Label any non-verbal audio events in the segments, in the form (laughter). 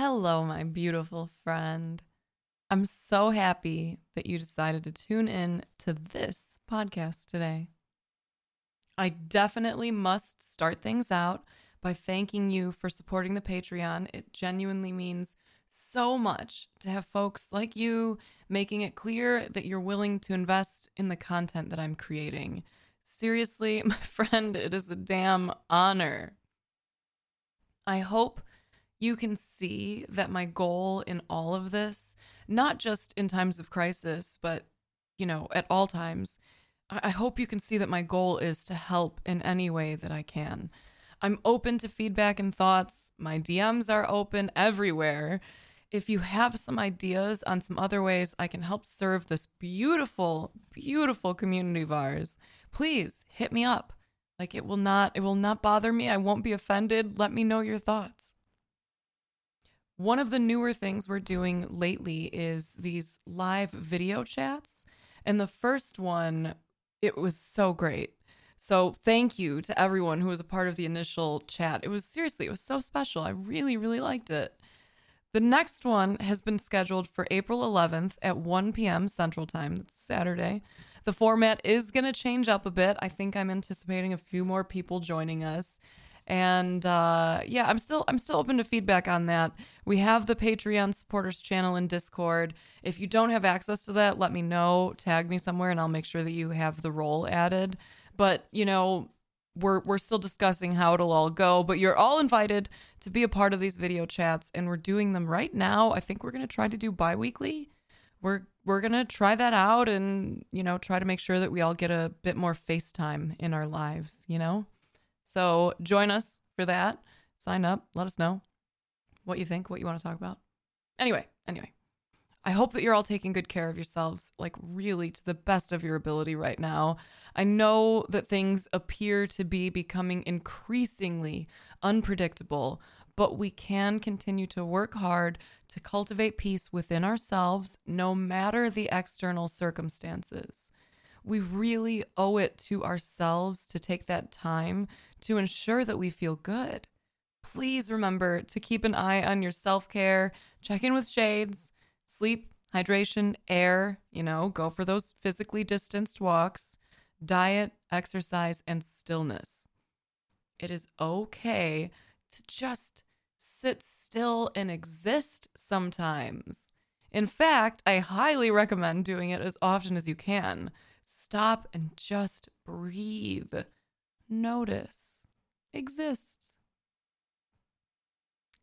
Hello, my beautiful friend. I'm so happy that you decided to tune in to this podcast today. I definitely must start things out by thanking you for supporting the Patreon. It genuinely means so much to have folks like you making it clear that you're willing to invest in the content that I'm creating. Seriously, (laughs) my friend, it is a damn honor. I hope you can see that my goal in all of this, not just in times of crisis, but, you know, at all times, I hope you can see that my goal is to help in any way that I can. I'm open to feedback and thoughts. My DMs are open everywhere. If you have some ideas on some other ways I can help serve this beautiful, beautiful community of ours, please hit me up. Like it will not it will not bother me. I won't be offended. Let me know your thoughts. One of the newer things we're doing lately is these live video chats. And the first one, it was so great. So thank you to everyone who was a part of the initial chat. It was seriously, it was so special. I really, really liked it. The next one has been scheduled for April 11th at 1 p.m. Central Time. That's Saturday. The format is going to change up a bit. I think I'm anticipating a few more people joining us. And uh, yeah, I'm still I'm still open to feedback on that. We have the Patreon supporters channel in Discord. If you don't have access to that, let me know. Tag me somewhere, and I'll make sure that you have the role added. But, you know, we're we're still discussing how it'll all go, but you're all invited to be a part of these video chats and we're doing them right now. I think we're going to try to do bi-weekly. We're we're going to try that out and, you know, try to make sure that we all get a bit more FaceTime in our lives, you know? So, join us for that. Sign up, let us know what you think, what you want to talk about. Anyway, anyway. I hope that you're all taking good care of yourselves, like really to the best of your ability right now. I know that things appear to be becoming increasingly unpredictable, but we can continue to work hard to cultivate peace within ourselves, no matter the external circumstances. We really owe it to ourselves to take that time to ensure that we feel good. Please remember to keep an eye on your self care, check in with shades sleep, hydration, air, you know, go for those physically distanced walks, diet, exercise, and stillness. It is okay to just sit still and exist sometimes. In fact, I highly recommend doing it as often as you can. Stop and just breathe. Notice. Exist.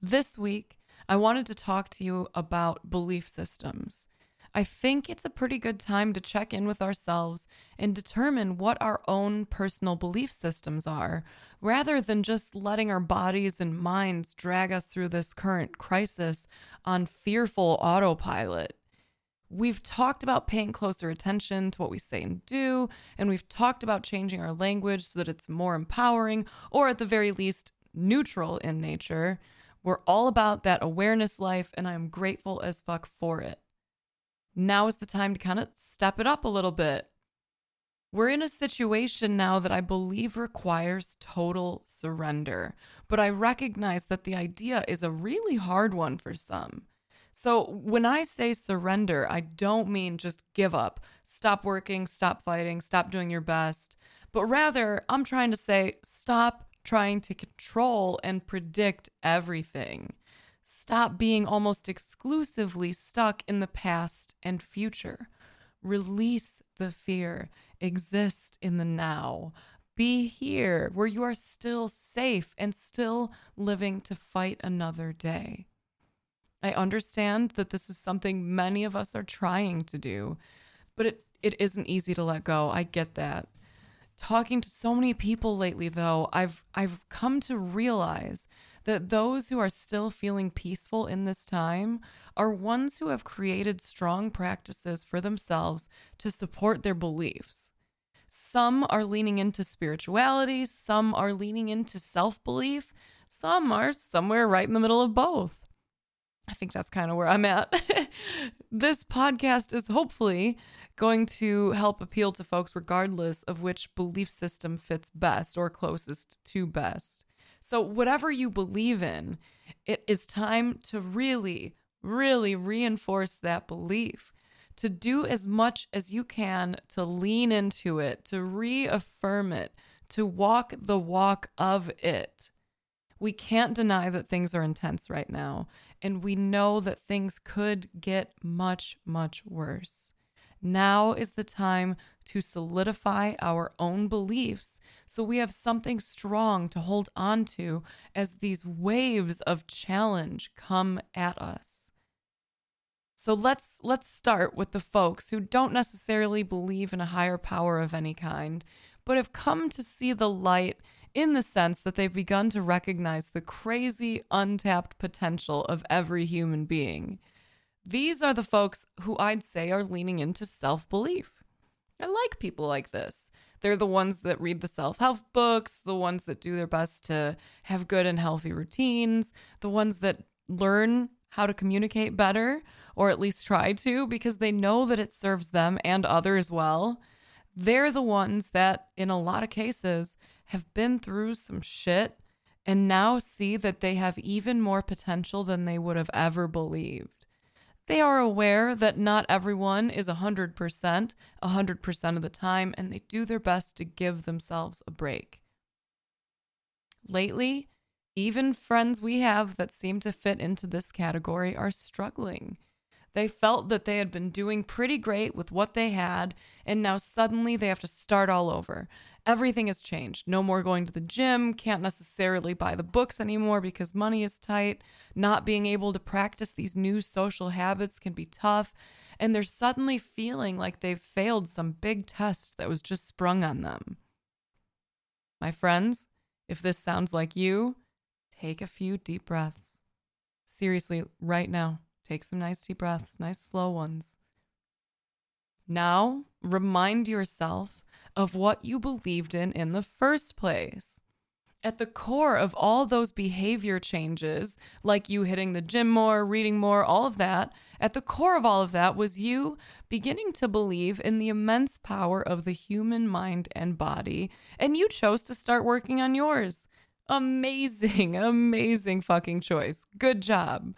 This week, I wanted to talk to you about belief systems. I think it's a pretty good time to check in with ourselves and determine what our own personal belief systems are, rather than just letting our bodies and minds drag us through this current crisis on fearful autopilot. We've talked about paying closer attention to what we say and do, and we've talked about changing our language so that it's more empowering, or at the very least, neutral in nature. We're all about that awareness life, and I'm grateful as fuck for it. Now is the time to kind of step it up a little bit. We're in a situation now that I believe requires total surrender, but I recognize that the idea is a really hard one for some. So, when I say surrender, I don't mean just give up, stop working, stop fighting, stop doing your best, but rather I'm trying to say stop trying to control and predict everything. Stop being almost exclusively stuck in the past and future. Release the fear. Exist in the now. Be here where you are still safe and still living to fight another day. I understand that this is something many of us are trying to do, but it, it isn't easy to let go. I get that. Talking to so many people lately though, I've I've come to realize that those who are still feeling peaceful in this time are ones who have created strong practices for themselves to support their beliefs. Some are leaning into spirituality, some are leaning into self belief, some are somewhere right in the middle of both. I think that's kind of where I'm at. (laughs) this podcast is hopefully going to help appeal to folks regardless of which belief system fits best or closest to best. So, whatever you believe in, it is time to really, really reinforce that belief, to do as much as you can to lean into it, to reaffirm it, to walk the walk of it. We can't deny that things are intense right now, and we know that things could get much, much worse. Now is the time to solidify our own beliefs so we have something strong to hold on to as these waves of challenge come at us. So let's let's start with the folks who don't necessarily believe in a higher power of any kind, but have come to see the light in the sense that they've begun to recognize the crazy untapped potential of every human being. These are the folks who I'd say are leaning into self-belief. I like people like this. They're the ones that read the self help books, the ones that do their best to have good and healthy routines, the ones that learn how to communicate better, or at least try to, because they know that it serves them and others well. They're the ones that, in a lot of cases, have been through some shit and now see that they have even more potential than they would have ever believed. They are aware that not everyone is 100% 100% of the time, and they do their best to give themselves a break. Lately, even friends we have that seem to fit into this category are struggling. They felt that they had been doing pretty great with what they had, and now suddenly they have to start all over. Everything has changed. No more going to the gym, can't necessarily buy the books anymore because money is tight. Not being able to practice these new social habits can be tough. And they're suddenly feeling like they've failed some big test that was just sprung on them. My friends, if this sounds like you, take a few deep breaths. Seriously, right now, take some nice deep breaths, nice slow ones. Now, remind yourself of what you believed in in the first place. At the core of all those behavior changes, like you hitting the gym more, reading more, all of that, at the core of all of that was you beginning to believe in the immense power of the human mind and body, and you chose to start working on yours. Amazing, (laughs) amazing fucking choice. Good job.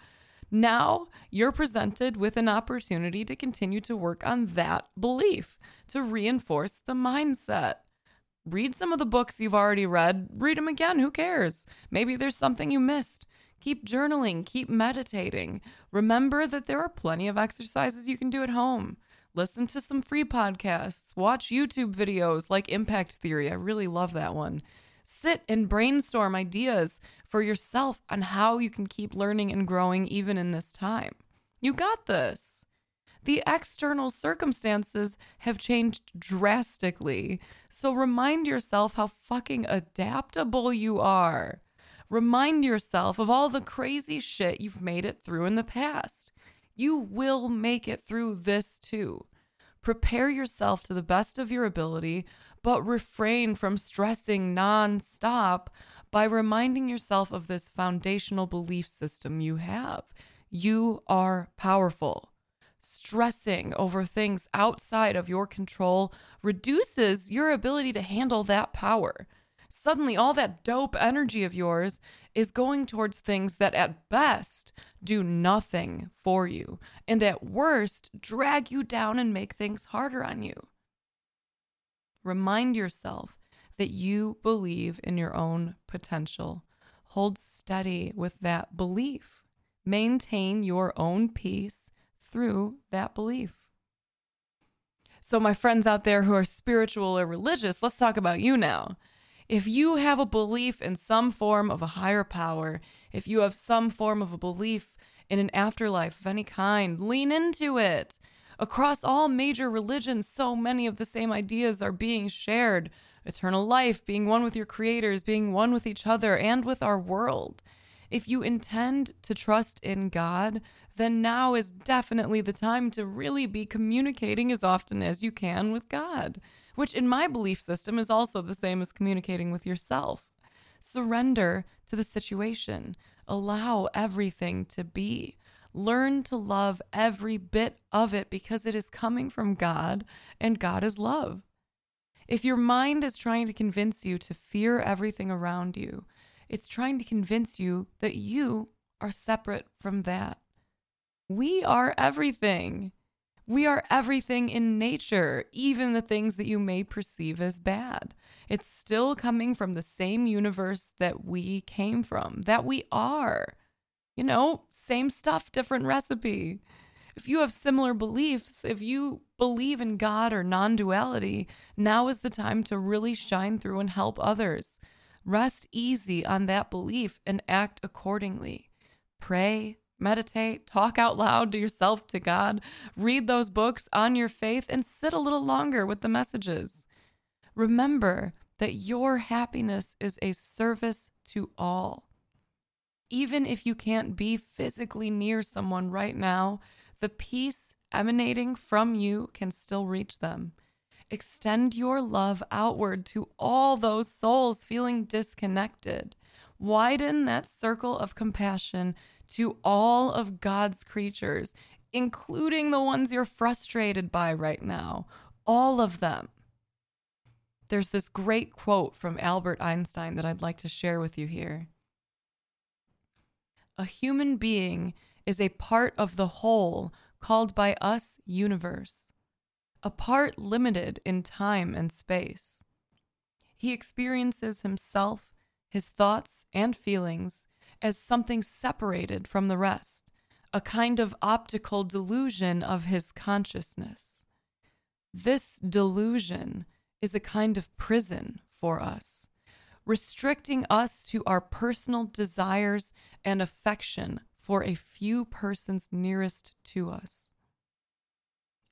Now you're presented with an opportunity to continue to work on that belief, to reinforce the mindset. Read some of the books you've already read, read them again, who cares? Maybe there's something you missed. Keep journaling, keep meditating. Remember that there are plenty of exercises you can do at home. Listen to some free podcasts, watch YouTube videos like Impact Theory. I really love that one. Sit and brainstorm ideas for yourself on how you can keep learning and growing even in this time. You got this. The external circumstances have changed drastically, so remind yourself how fucking adaptable you are. Remind yourself of all the crazy shit you've made it through in the past. You will make it through this too. Prepare yourself to the best of your ability but refrain from stressing nonstop by reminding yourself of this foundational belief system you have. You are powerful. Stressing over things outside of your control reduces your ability to handle that power. Suddenly, all that dope energy of yours is going towards things that at best do nothing for you, and at worst drag you down and make things harder on you. Remind yourself that you believe in your own potential. Hold steady with that belief. Maintain your own peace through that belief. So, my friends out there who are spiritual or religious, let's talk about you now. If you have a belief in some form of a higher power, if you have some form of a belief in an afterlife of any kind, lean into it. Across all major religions, so many of the same ideas are being shared eternal life, being one with your creators, being one with each other, and with our world. If you intend to trust in God, then now is definitely the time to really be communicating as often as you can with God, which in my belief system is also the same as communicating with yourself. Surrender to the situation, allow everything to be. Learn to love every bit of it because it is coming from God and God is love. If your mind is trying to convince you to fear everything around you, it's trying to convince you that you are separate from that. We are everything. We are everything in nature, even the things that you may perceive as bad. It's still coming from the same universe that we came from, that we are. You know, same stuff, different recipe. If you have similar beliefs, if you believe in God or non duality, now is the time to really shine through and help others. Rest easy on that belief and act accordingly. Pray, meditate, talk out loud to yourself, to God, read those books on your faith, and sit a little longer with the messages. Remember that your happiness is a service to all. Even if you can't be physically near someone right now, the peace emanating from you can still reach them. Extend your love outward to all those souls feeling disconnected. Widen that circle of compassion to all of God's creatures, including the ones you're frustrated by right now. All of them. There's this great quote from Albert Einstein that I'd like to share with you here. A human being is a part of the whole called by us universe a part limited in time and space. He experiences himself, his thoughts, and feelings as something separated from the rest, a kind of optical delusion of his consciousness. This delusion is a kind of prison for us, restricting us to our personal desires and affection for a few persons nearest to us.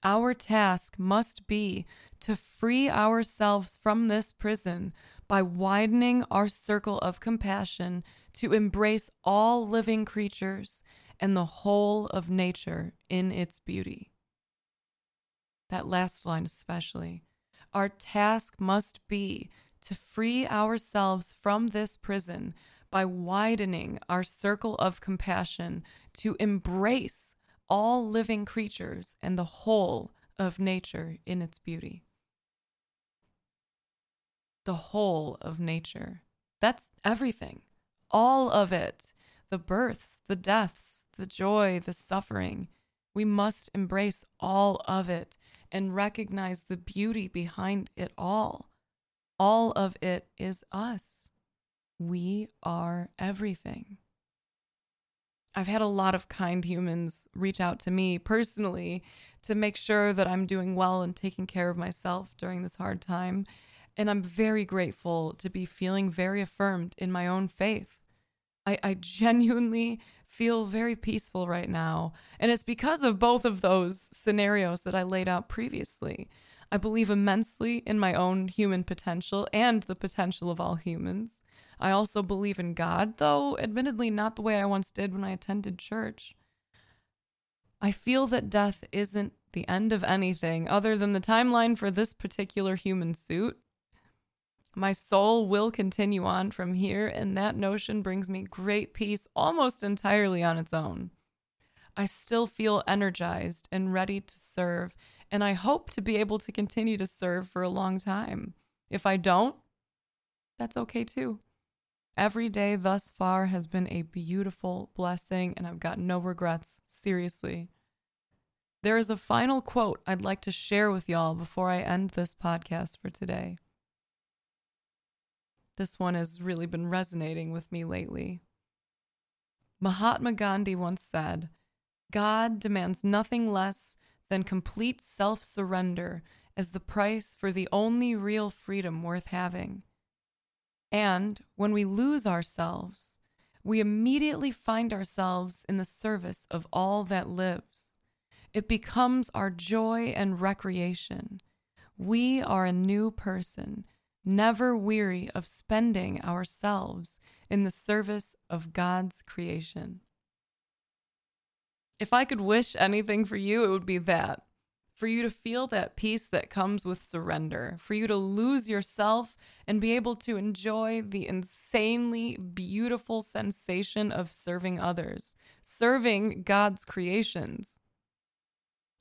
Our task must be to free ourselves from this prison by widening our circle of compassion to embrace all living creatures and the whole of nature in its beauty. That last line, especially. Our task must be to free ourselves from this prison by widening our circle of compassion to embrace all living creatures and the whole of nature in its beauty. The whole of nature. That's everything. All of it. The births, the deaths, the joy, the suffering. We must embrace all of it and recognize the beauty behind it all. All of it is us. We are everything. I've had a lot of kind humans reach out to me personally to make sure that I'm doing well and taking care of myself during this hard time. And I'm very grateful to be feeling very affirmed in my own faith. I, I genuinely feel very peaceful right now. And it's because of both of those scenarios that I laid out previously. I believe immensely in my own human potential and the potential of all humans. I also believe in God, though admittedly not the way I once did when I attended church. I feel that death isn't the end of anything other than the timeline for this particular human suit. My soul will continue on from here, and that notion brings me great peace almost entirely on its own. I still feel energized and ready to serve, and I hope to be able to continue to serve for a long time. If I don't, that's okay too. Every day thus far has been a beautiful blessing, and I've got no regrets, seriously. There is a final quote I'd like to share with y'all before I end this podcast for today. This one has really been resonating with me lately. Mahatma Gandhi once said, God demands nothing less than complete self surrender as the price for the only real freedom worth having. And when we lose ourselves, we immediately find ourselves in the service of all that lives. It becomes our joy and recreation. We are a new person, never weary of spending ourselves in the service of God's creation. If I could wish anything for you, it would be that for you to feel that peace that comes with surrender, for you to lose yourself and be able to enjoy the insanely beautiful sensation of serving others, serving God's creations.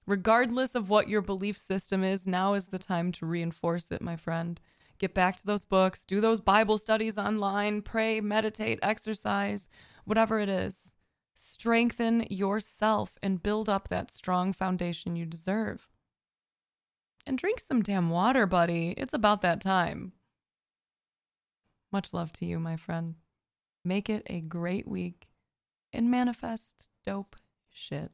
Regardless of what your belief system is, now is the time to reinforce it, my friend. get back to those books, do those Bible studies online, pray, meditate, exercise, whatever it is. Strengthen yourself and build up that strong foundation you deserve. And drink some damn water, buddy. It's about that time. Much love to you, my friend. Make it a great week and manifest dope shit.